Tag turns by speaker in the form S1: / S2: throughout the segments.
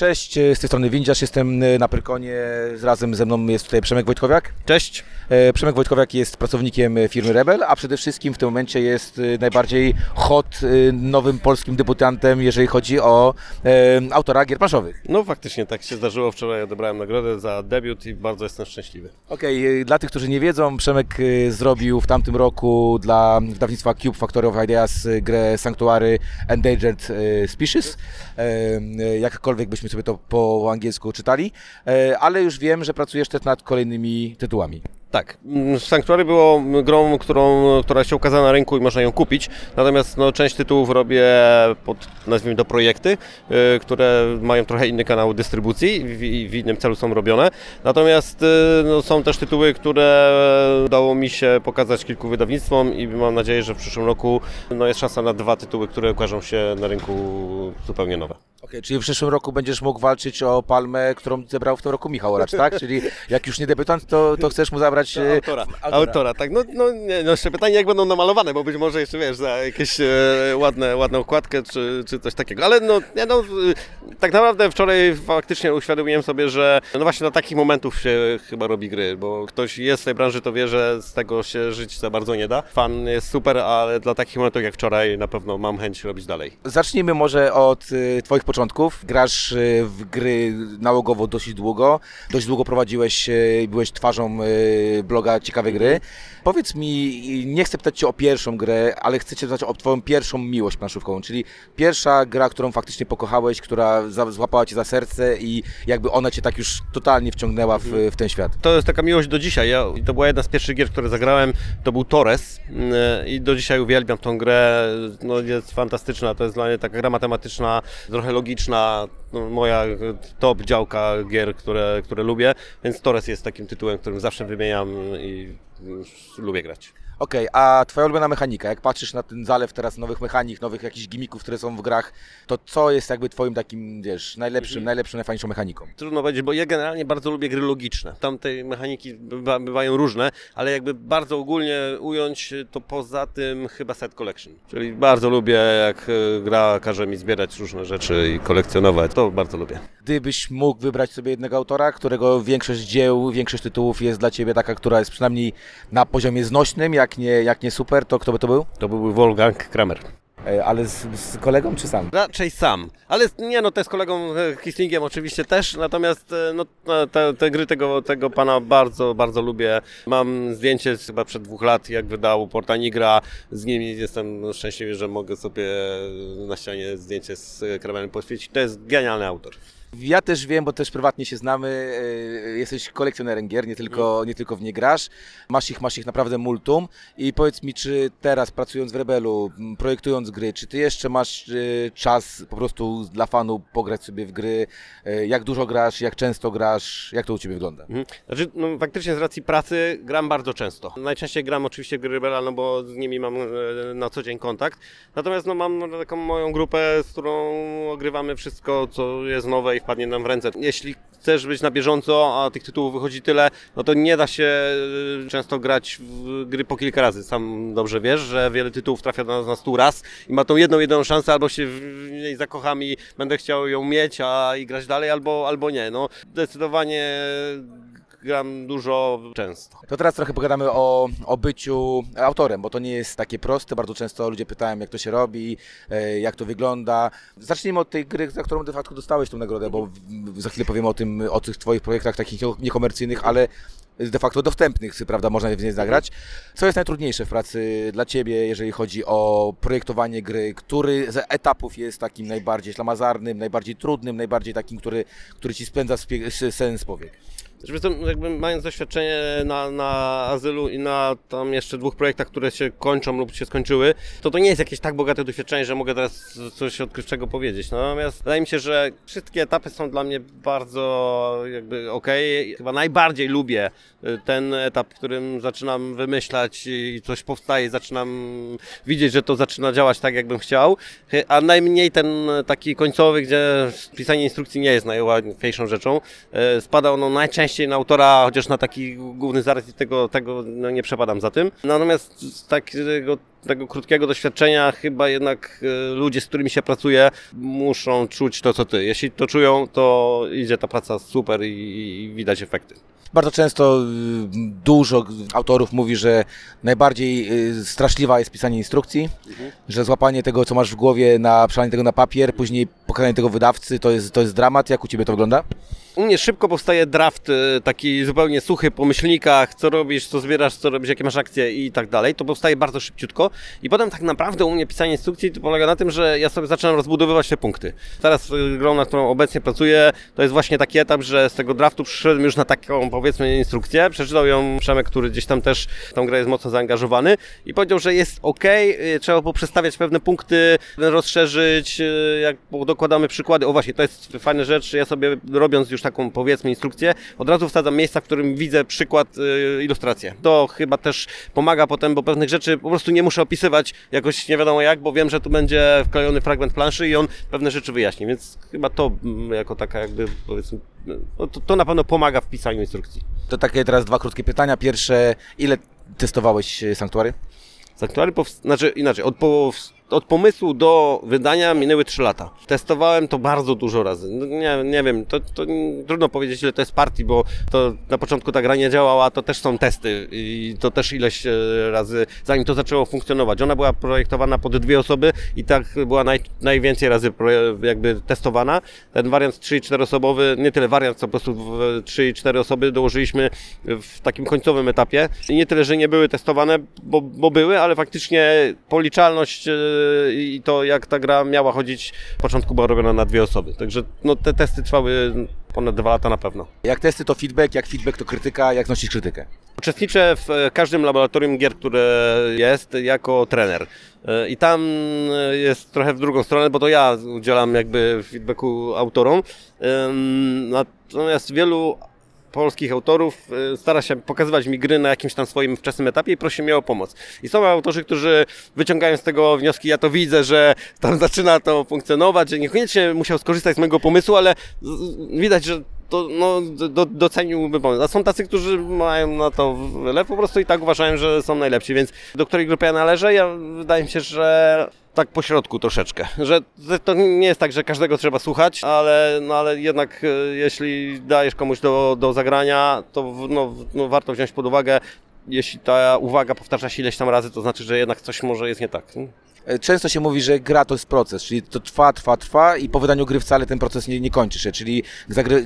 S1: Cześć, z tej strony Windziarz, jestem na Prykonie, razem ze mną jest tutaj Przemek Wojtkowiak.
S2: Cześć.
S1: E, Przemek Wojtkowiak jest pracownikiem firmy Rebel, a przede wszystkim w tym momencie jest e, najbardziej hot e, nowym polskim debiutantem, jeżeli chodzi o e, autora gier planszowych.
S2: No faktycznie tak się zdarzyło. Wczoraj odebrałem nagrodę za debiut i bardzo jestem szczęśliwy.
S1: Okej, e, dla tych, którzy nie wiedzą, Przemek e, zrobił w tamtym roku dla wydawnictwa Cube Factory of Ideas e, grę Sanctuary Endangered e, Species. E, e, Jakkolwiek byśmy sobie to po angielsku czytali, E, ale już wiem, że pracujesz też nad kolejnymi tytułami.
S2: Tak, mm, Sanctuary było grą, którą, która się ukazała na rynku i można ją kupić. Natomiast no, część tytułów robię pod, nazwijmy to, projekty, y, które mają trochę inny kanał dystrybucji i w, w innym celu są robione. Natomiast y, no, są też tytuły, które udało mi się pokazać kilku wydawnictwom i mam nadzieję, że w przyszłym roku no, jest szansa na dwa tytuły, które ukażą się na rynku zupełnie nowe.
S1: Okej, czyli w przyszłym roku będziesz mógł walczyć o palmę, którą zebrał w tym roku Michał Oracz, tak? Czyli jak już nie debiutant, to, to chcesz mu zabrać e,
S2: Autora, autora. tak. No, no, nie, no jeszcze pytanie, jak będą namalowane, bo być może jeszcze, wiesz, za jakieś e, ładne, ładną okładkę czy, czy coś takiego. Ale no, nie, no, e, tak naprawdę wczoraj faktycznie uświadomiłem sobie, że no właśnie na takich momentów się chyba robi gry, bo ktoś jest w tej branży, to wie, że z tego się żyć za bardzo nie da. Fan jest super, ale dla takich momentów jak wczoraj na pewno mam chęć robić dalej.
S1: Zacznijmy może od e, Twoich początków. Grasz e, w gry nałogowo dosyć długo. Dość długo prowadziłeś e, i byłeś twarzą e, bloga Ciekawe Gry. Powiedz mi, nie chcę pytać Cię o pierwszą grę, ale chcę Cię zapytać o Twoją pierwszą miłość planszówkową, czyli pierwsza gra, którą faktycznie pokochałeś, która złapała Cię za serce i jakby ona Cię tak już totalnie wciągnęła w, w ten świat.
S2: To jest taka miłość do dzisiaj. Ja, to była jedna z pierwszych gier, które zagrałem. To był Torres yy, i do dzisiaj uwielbiam tą grę. No, jest fantastyczna. To jest dla mnie taka gra matematyczna, trochę logiczna. No, moja top działka gier, które, które lubię. Więc Torres jest takim tytułem, którym zawsze wymieniam i lubię grać.
S1: Okej, a twoja ulubiona mechanika, jak patrzysz na ten zalew teraz nowych mechanik, nowych jakichś gimików, które są w grach, to co jest jakby twoim takim, wiesz, najlepszym, najlepszym, najfajniejszą mechaniką?
S2: Trudno powiedzieć, bo ja generalnie bardzo lubię gry logiczne. Tam te mechaniki bywa, bywają różne, ale jakby bardzo ogólnie ująć, to poza tym chyba set collection. Czyli bardzo lubię, jak e, gra każe mi zbierać różne rzeczy i kolekcjonować. To bardzo lubię.
S1: Gdybyś mógł wybrać sobie jednego autora, którego większość dzieł, większość tytułów jest dla ciebie taka, która jest przynajmniej na poziomie znośnym, jak nie, jak nie super, to kto by to był?
S2: To byłby Wolfgang Kramer.
S1: E, Ale z, z kolegą czy sam?
S2: Raczej sam, ale nie no, to z kolegą e, Kislingiem oczywiście też, natomiast e, no, te- te, te gry tego, tego pana bardzo, bardzo lubię. Mam zdjęcie z chyba przed dwóch lat, jak wydał Porta Nigra, z nim jestem szczęśliwy, że mogę sobie na ścianie zdjęcie z Kramerem poświecić. To jest genialny autor.
S1: Ja też wiem, bo też prywatnie się znamy, e, jesteś kolekcjonerem gier, nie tylko, nie tylko w nie grasz, masz ich, masz ich naprawdę multum i powiedz mi, czy teraz pracując w Rebelu, projektując gry, czy ty jeszcze masz e, czas po prostu dla fanu pograć sobie w gry, E, jak dużo grasz, jak często grasz, jak to u ciebie wygląda?
S2: Mhm. Znaczy, no, faktycznie z racji pracy gram bardzo często. Najczęściej gram oczywiście w gry Rebela, no bo z nimi mam na co dzień kontakt. Natomiast no, mam taką moją grupę, z którą ogrywamy wszystko, co jest nowe i wpadnie nam w ręce. Jeśli chcesz być na bieżąco, a tych tytułów wychodzi tyle, no to nie da się e, często grać w gry po kilka razy. Sam dobrze wiesz, że wiele tytułów trafia do nas na stu raz i ma tą jedną, jedyną szansę, albo się w niej zakocham i będę chciał ją mieć, a i grać dalej, albo, albo nie. No, zdecydowanie gram dużo często.
S1: To teraz trochę pogadamy o, o byciu autorem, bo to nie jest takie proste. Bardzo często ludzie pytają, jak to się robi, e, jak to wygląda. Zacznijmy od tej gry, za którą de facto dostałeś tą nagrodę, bo za chwilę powiemy o tym, o tych twoich projektach takich niekomercyjnych, ale de facto dostępnych, prawda, można w nie zagrać. Co jest najtrudniejsze w pracy dla Ciebie, jeżeli chodzi o projektowanie gry? Który z etapów jest takim najbardziej ślamazarnym, najbardziej trudnym, najbardziej takim, który, który Ci spędza sens powiek?
S2: Co, jakby mając doświadczenie na, na azylu i na tam jeszcze dwóch projektach, które się kończą lub się skończyły, to to nie jest jakieś tak bogate doświadczenie, że mogę teraz coś odkrywczego powiedzieć. Natomiast wydaje mi się, że wszystkie etapy są dla mnie bardzo jakby okej. Chyba najbardziej lubię y, ten etap, w którym zaczynam wymyślać i coś powstaje, zaczynam widzieć, że to zaczyna działać tak, jakbym chciał, a najmniej ten taki końcowy, gdzie pisanie instrukcji nie jest najłatwiejszą rzeczą. Y, Spada ono najczęściej na autora, chociaż na taki główny zarys tego, tego no, nie przepadam za tym. Natomiast z takiego tego krótkiego doświadczenia chyba jednak e, ludzie, z którymi się pracuje, muszą czuć to, co ty. Jeśli to czują, to idzie ta praca super i, i widać efekty.
S1: Bardzo często y, dużo autorów mówi, że najbardziej y, straszliwa jest pisanie instrukcji, że złapanie tego, co masz w głowie, na przelanie tego na papier, później pokazanie tego wydawcy, to jest, to jest dramat. Jak u Ciebie to wygląda?
S2: U mnie szybko powstaje draft, y, taki zupełnie suchy po myślnikach, co robisz, co zbierasz, co robisz, jakie masz akcje i tak dalej. To powstaje bardzo szybciutko i potem tak naprawdę u mnie pisanie instrukcji polega na tym, że ja sobie zaczynam rozbudowywać te punkty. Teraz y, grą, na którą obecnie pracuję, to jest właśnie taki etap, że z tego draftu przyszedłem już na taką powiedzmy instrukcję. Przeczytał ją Przemek, który gdzieś tam też tą grę jest mocno zaangażowany i powiedział, że jest ok, trzeba poprzestawiać pewne punkty, rozszerzyć, y, jak dokładamy przykłady. O właśnie, to jest fajna rzecz, ja sobie robiąc już taką powiedzmy instrukcję, od razu wsadzam miejsca, w którym widzę przykład, y, ilustrację. To chyba też pomaga potem, bo pewnych rzeczy po prostu nie muszę opisywać jakoś nie wiadomo jak, bo wiem, że tu będzie wklejony fragment planszy i on pewne rzeczy wyjaśni, więc chyba to mm, jako taka jakby powiedzmy, no, to, to na pewno pomaga w pisaniu instrukcji.
S1: To takie teraz dwa krótkie pytania. Pierwsze, ile testowałeś y, Sanktuary?
S2: Sanktuary, powst- znaczy inaczej, od, po, od pomysłu do wydania minęły 3 lata. Testowałem to bardzo dużo razy. No, nie, nie wiem, to, to trudno powiedzieć, ile to jest partii, bo to na początku ta gra nie działała, to też są testy i to też ileś e, razy, zanim to zaczęło funkcjonować. Ona była projektowana pod dwie osoby i tak była naj, najwięcej razy jakby testowana. Ten wariant 3 i 4 osobowy, nie tyle wariant, co po prostu w 3 i 4 osoby dołożyliśmy w takim końcowym etapie. I nie tyle, że nie były testowane, bo, bo były, ale faktycznie policzalność e, i to jak ta gra miała chodzić, w początku była robiona na dwie osoby. Także no, te testy trwały ponad dwa lata na pewno.
S1: Jak testy to feedback, jak feedback to krytyka, jak znosisz krytykę?
S2: Uczestniczę w e, każdym laboratorium gier, które jest, jako trener. E, I tam e, jest trochę w drugą stronę, bo to ja udzielam jakby feedbacku autorom. Natomiast wielu polskich autorów y, stara się pokazywać mi gry na jakimś tam swoim wczesnym etapie i prosi mnie o pomoc. I są autorzy, którzy wyciągają z tego wnioski, ja to widzę, że tam zaczyna to funkcjonować, że niekoniecznie musiał skorzystać z mojego pomysłu, ale widać, że to no, do, doceniłby pomysł. A są tacy, którzy mają na to wylew po prostu i tak uważają, że są najlepsi, więc do której grupy ja należę, ja wydaje mi się, że tak po środku troszeczkę, że to nie jest tak, że każdego trzeba słuchać, ale, no, ale jednak e, jeśli dajesz komuś do, do zagrania, to no, no, warto wziąć pod uwagę, jeśli ta uwaga powtarza się ileś tam razy, to znaczy, że jednak coś może jest nie tak.
S1: E, Często się mówi, że gra to jest proces, czyli to trwa, trwa, trwa i po wydaniu gry wcale ten proces nie, nie kończy się. Czyli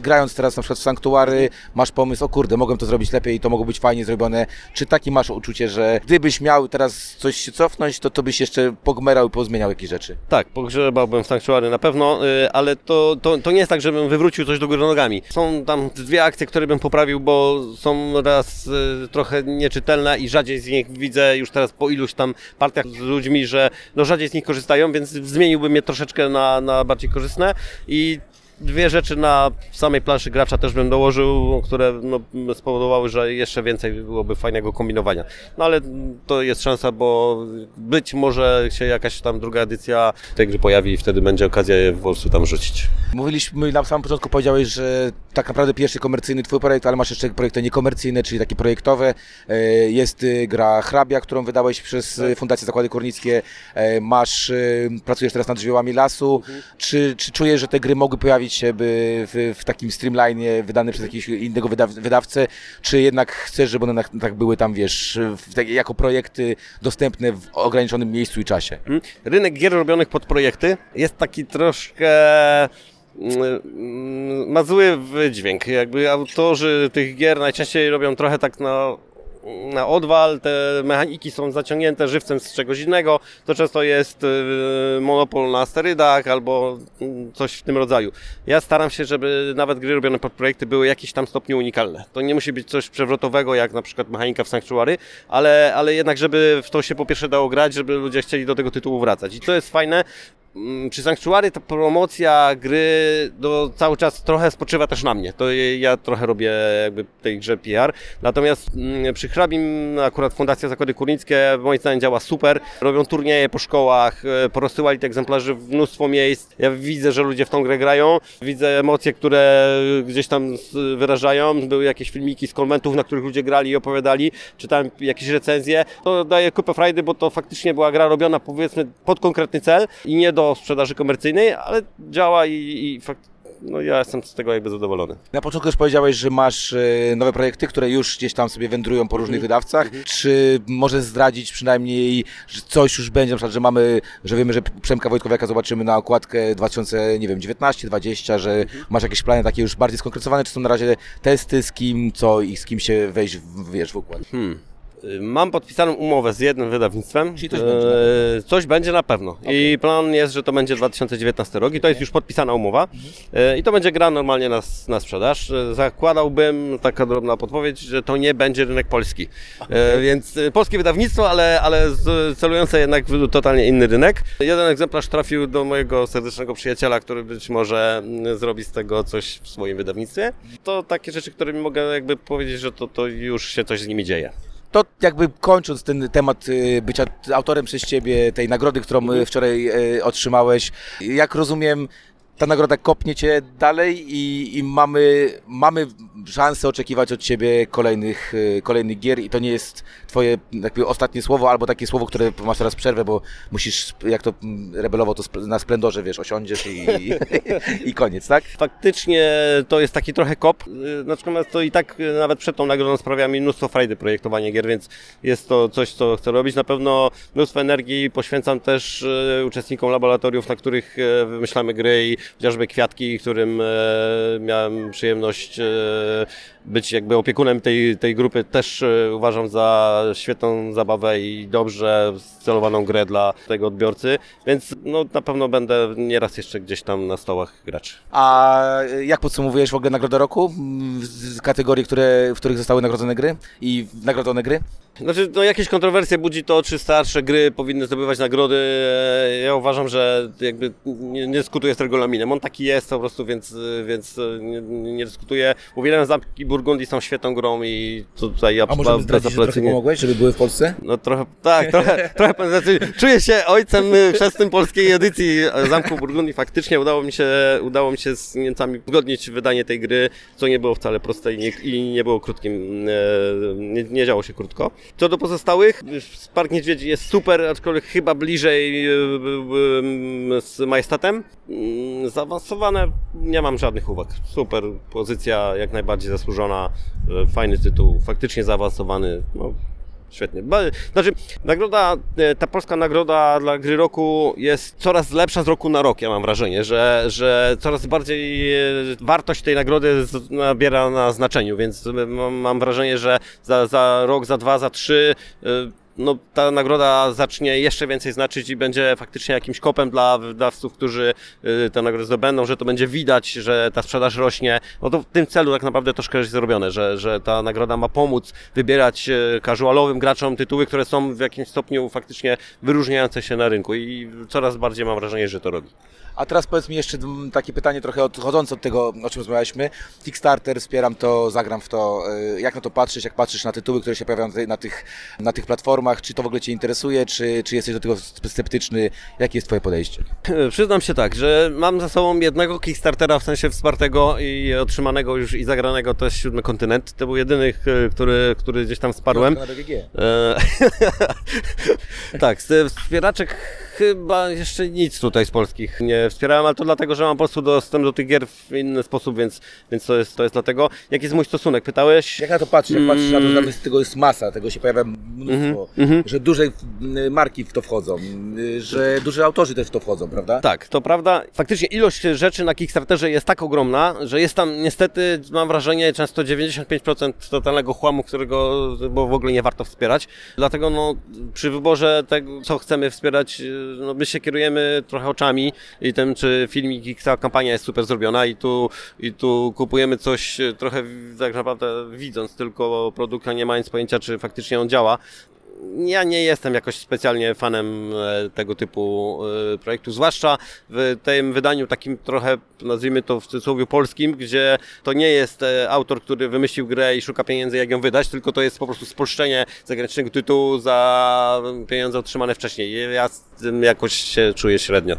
S1: grając teraz na przykład w Sanktuary, masz pomysł, o kurde, mogłem to zrobić lepiej, to mogło być fajnie zrobione. Czy taki masz uczucie, że gdybyś miał teraz coś się cofnąć, to to byś jeszcze pogmerał i pozmieniał jakieś rzeczy?
S2: Tak, pogrzebałbym w Sanctuary na pewno, y, ale to, to, to nie jest tak, żebym wywrócił coś do góry nogami. Są tam dwie akcje, które bym poprawił, bo są raz y, trochę nieczytelne i rzadziej z nich widzę już teraz po iluś tam partiach z ludźmi, że no rzadziej z nich korzystają, więc zmieniłbym je troszeczkę na, na bardziej korzystne i dwie rzeczy na samej planszy gracza też bym dołożył, które no, spowodowały, że jeszcze więcej byłoby fajnego kombinowania. No ale to jest szansa, bo być może się jakaś tam druga edycja tej gry pojawi i wtedy będzie okazja je w Wolsu tam rzucić.
S1: Mówiliśmy na samym początku, powiedziałeś, że tak naprawdę pierwszy komercyjny twój projekt, ale masz jeszcze projekty niekomercyjne, czyli takie projektowe. E, Jest y, gra Hrabia, którą wydałeś przez y, Fundację Zakłady Górnickie. E, Masz, y, pracujesz teraz nad żywiołami lasu. Czy, czy czujesz, że te gry mogły pojawić się by w, w takim streamline wydany przez jakiegoś innego wydaw, wydawcę, czy jednak chcesz, żeby one tak były tam, wiesz, tak, jako projekty dostępne w ograniczonym miejscu i czasie?
S2: Mm. Rynek gier robionych pod projekty jest taki troszkę ma zły wydźwięk. Jakby autorzy tych gier najczęściej robią trochę tak na, na odwal, te mechaniki są zaciągnięte żywcem z czegoś innego. To często jest y, monopol na sterydach albo mm, coś w tym rodzaju. Ja staram się, żeby nawet gry robione pod projekty były w tam stopniu unikalne. To nie musi być coś przewrotowego, jak na przykład mechanika w Sanctuary, ale, ale jednak, żeby w to się po pierwsze dało grać, żeby ludzie chcieli do tego tytułu wracać. I to jest fajne, mm, przy Sanctuary ta promocja gry do, cały czas trochę spoczywa też na mnie. To ja trochę robię jakby tej grze PR. Natomiast mm, przy Hrabim akurat Fundacja Zakłady Kurnickie moim zdaniem działa super. Robią turnieje po szkołach, e, porozsyłali te egzemplarzy w mnóstwo miejsc. Ja widzę, że ludzie w tą grę grają. Widzę emocje, które gdzieś tam wyrażają. Były jakieś filmiki z konwentów, na których ludzie grali i opowiadali. Czytałem jakieś recenzje. To daje kupę frajdy, bo to faktycznie była gra robiona powiedzmy pod konkretny cel i nie do sprzedaży komercyjnej, ale działa i, i fakt, no ja jestem z tego jakby zadowolony.
S1: Na początku już powiedziałeś, że masz e, nowe projekty, które już gdzieś tam sobie wędrują po różnych wydawcach. Czy możesz zdradzić przynajmniej, że coś już będzie, na przykład, że mamy, że wiemy, że Przemka Wojtkowiaka zobaczymy na okładkę 2000, nie wiem, 19, 20, że masz jakieś plany takie już bardziej skonkretyzowane, czy są na razie testy z kim, co i z kim się wejść, w, wiesz, w układ?
S2: Hmm. Mam podpisaną umowę z jednym wydawnictwem.
S1: Czyli coś będzie na
S2: E, Coś będzie na pewno. I plan jest, że to będzie 2019 rok i to jest już podpisana umowa. E, I to będzie gra normalnie na, na sprzedaż. E, Zakładałbym, taka drobna podpowiedź, że to nie będzie rynek polski. E, Więc e, polskie wydawnictwo, ale, ale z- celujące jednak w totalnie inny rynek. Jeden egzemplarz trafił do mojego serdecznego przyjaciela, który być może mm, zrobi z tego coś w swoim wydawnictwie. To takie rzeczy, którymi mogę jakby powiedzieć, że to, to już się coś z nimi dzieje.
S1: To jakby kończąc ten temat y, bycia autorem przez ciebie tej nagrody, którą y, wczoraj y, otrzymałeś, jak rozumiem, ta nagroda kopnie cię dalej i, i mamy, mamy szansę oczekiwać od ciebie kolejnych, y, kolejnych gier i to nie jest twoje jakby ostatnie słowo albo takie słowo, które masz teraz przerwę, bo musisz, jak to mm, rebelowo, to na splendorze, wiesz, osiądziesz i, i, i koniec, tak?
S2: Faktycznie to jest taki trochę kop, y, natomiast to i tak y, nawet przed tą nagrodą sprawia mi mnóstwo frajdy projektowanie gier, więc jest to coś, co chcę robić. Na pewno mnóstwo energii poświęcam też uczestnikom laboratoriów, na których wymyślamy gry i chociażby Kwiatki, którym e, miałem przyjemność e, być jakby opiekunem tej, tej grupy, też e, uważam za świetną zabawę i dobrze scelowaną grę dla tego odbiorcy, więc no, na pewno będę nieraz jeszcze gdzieś tam na stołach graczy.
S1: A jak podsumowujesz w ogóle nagrodę roku kategorii, które, w których zostały nagrodzone gry i nagrodzone gry?
S2: Znaczy, no jakieś kontrowersje budzi to, czy starsze gry powinny zdobywać nagrody. E, Ja uważam, że jakby nie, nie dyskutuję z regulaminem. On taki jest po prostu, więc, więc e, nie, nie dyskutuję. Uwielbiam Zamki Burgundii, są świetną grą i tutaj ja
S1: A może by zdradzić, że trochę pomogłeś, żeby były w Polsce?
S2: No trochę, tak, trochę, trochę znaczy, czuję się ojcem y, chrzestnym polskiej edycji Zamku Burgundii. Faktycznie udało mi się, udało mi się z Niemcami uzgodnić wydanie tej gry, co nie było wcale proste i nie, i nie było krótkim, e, nie, nie działo się krótko. Co do pozostałych, Park Niedźwiedzi jest super, aczkolwiek chyba bliżej e, e, z Majestatem. Mm, Zaawansowane, nie mam żadnych uwag. Super pozycja, jak najbardziej zasłużona, e, fajny tytuł, faktycznie zaawansowany. No, Świetnie. Znaczy, nagroda, e, ta polska nagroda dla gry roku jest coraz lepsza z roku na rok, ja mam wrażenie, że, że coraz bardziej e, wartość tej nagrody nabiera na znaczeniu, więc mam, mam wrażenie, że za, za rok, za dwa, za trzy e, no, ta nagroda zacznie jeszcze więcej znaczyć i będzie faktycznie jakimś kopem dla wydawców, którzy y, tę nagrodę zdobędą, że to będzie widać, że ta sprzedaż rośnie. No to w tym celu tak naprawdę troszkę jest zrobione, że, że ta nagroda ma pomóc wybierać y, casualowym graczom tytuły, które są w jakimś stopniu faktycznie wyróżniające się na rynku i coraz bardziej mam wrażenie, że to robi.
S1: A teraz powiedz mi jeszcze takie pytanie trochę odchodzące od tego, o czym rozmawialiśmy. Kickstarter, wspieram to, zagram w to. Y, Jak na to patrzysz, jak patrzysz na tytuły, które się pojawiają na tych, na tych platformach? Czy to w ogóle Cię interesuje, czy, czy jesteś do tego sceptyczny? Jakie jest Twoje podejście?
S2: Przyznam się tak, że mam za sobą jednego Kickstartera w sensie wspartego i otrzymanego już i zagranego, to jest Siódmy Kontynent. To był jedyny, który, który gdzieś tam wsparłem.
S1: Na.
S2: E, tak, wspieraczek chyba jeszcze nic tutaj z polskich nie wspierałem, ale to dlatego, że mam po prostu dostęp do tych gier w inny sposób, więc, więc to, jest, to jest dlatego. Jaki jest mój stosunek? Pytałeś?
S1: Jak na to patrzysz? Jak patrzysz na to, że
S2: Mm.
S1: tam jest, tego jest masa, tego się pojawia mnóstwo,
S2: Mhm,
S1: że duże y, marki w to wchodzą, y, że duży autorzy też w to wchodzą, prawda?
S2: Tak, to prawda. Faktycznie ilość rzeczy na Kickstarterze jest tak ogromna, że jest tam niestety, mam wrażenie, często 95% totalnego chłamu, którego w ogóle nie warto wspierać. Dlatego no, przy wyborze tego, co chcemy wspierać, no, my się kierujemy trochę oczami i tym, czy filmik i cała kampania jest super zrobiona i tu, i tu kupujemy coś trochę tak naprawdę widząc tylko produkt, a nie mając pojęcia, czy faktycznie on działa ja nie jestem jakoś specjalnie fanem e, tego typu e, projektu, zwłaszcza w tym wydaniu takim trochę, nazwijmy to w cudzysłowie polskim, gdzie to nie jest e, autor, który wymyślił grę i szuka pieniędzy, jak ją wydać, tylko to jest po prostu spolszczenie zagranicznego tytułu za pieniądze otrzymane wcześniej. Ja z tym jakoś się czuję średnio.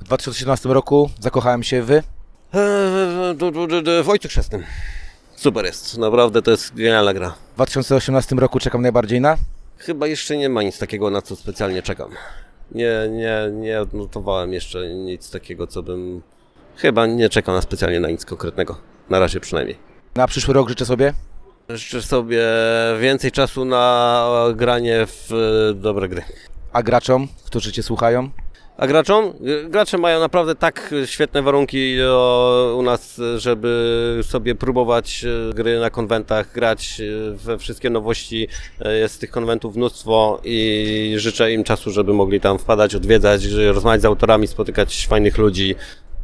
S1: W 2017 roku zakochałem się w...
S2: W Ojcu Chrzestnym. Super jest, naprawdę to jest genialna gra.
S1: W 2018 roku czekam najbardziej na...
S2: Chyba jeszcze nie ma nic takiego, na co specjalnie czekam. Nie, nie, nie odnotowałem jeszcze nic takiego, co bym... Chyba nie czekam na specjalnie na nic konkretnego. Na razie przynajmniej.
S1: Na przyszły rok życzę sobie...
S2: Życzę sobie więcej czasu na granie w e, dobre gry.
S1: A graczom, którzy Cię słuchają?
S2: A graczom? Gracze mają naprawdę tak świetne warunki o, u nas, żeby sobie próbować e, gry na konwentach, grać e, we wszystkie nowości. E, Jest tych konwentów mnóstwo i życzę im czasu, żeby mogli tam wpadać, odwiedzać, rozmawiać z autorami, spotykać fajnych ludzi.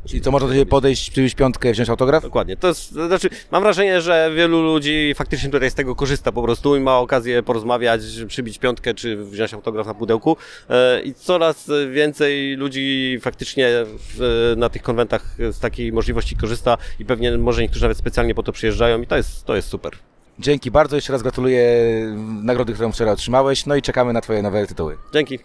S1: Czyli to można do Ciebie podejść, przyjąć piątkę, wziąć autograf?
S2: Dokładnie. To jest, to znaczy, mam wrażenie, że wielu ludzi faktycznie tutaj z tego korzysta po prostu i ma okazję porozmawiać, przybić piątkę czy wziąć autograf na pudełku. E, I coraz więcej ludzi faktycznie w, na tych konwentach z takiej możliwości korzysta i pewnie może niektórzy nawet specjalnie po to przyjeżdżają i to jest, to jest super.
S1: Dzięki bardzo, jeszcze raz gratuluję nagrody, którą wczoraj otrzymałeś, no i czekamy na Twoje nowe tytuły.
S2: Dzięki.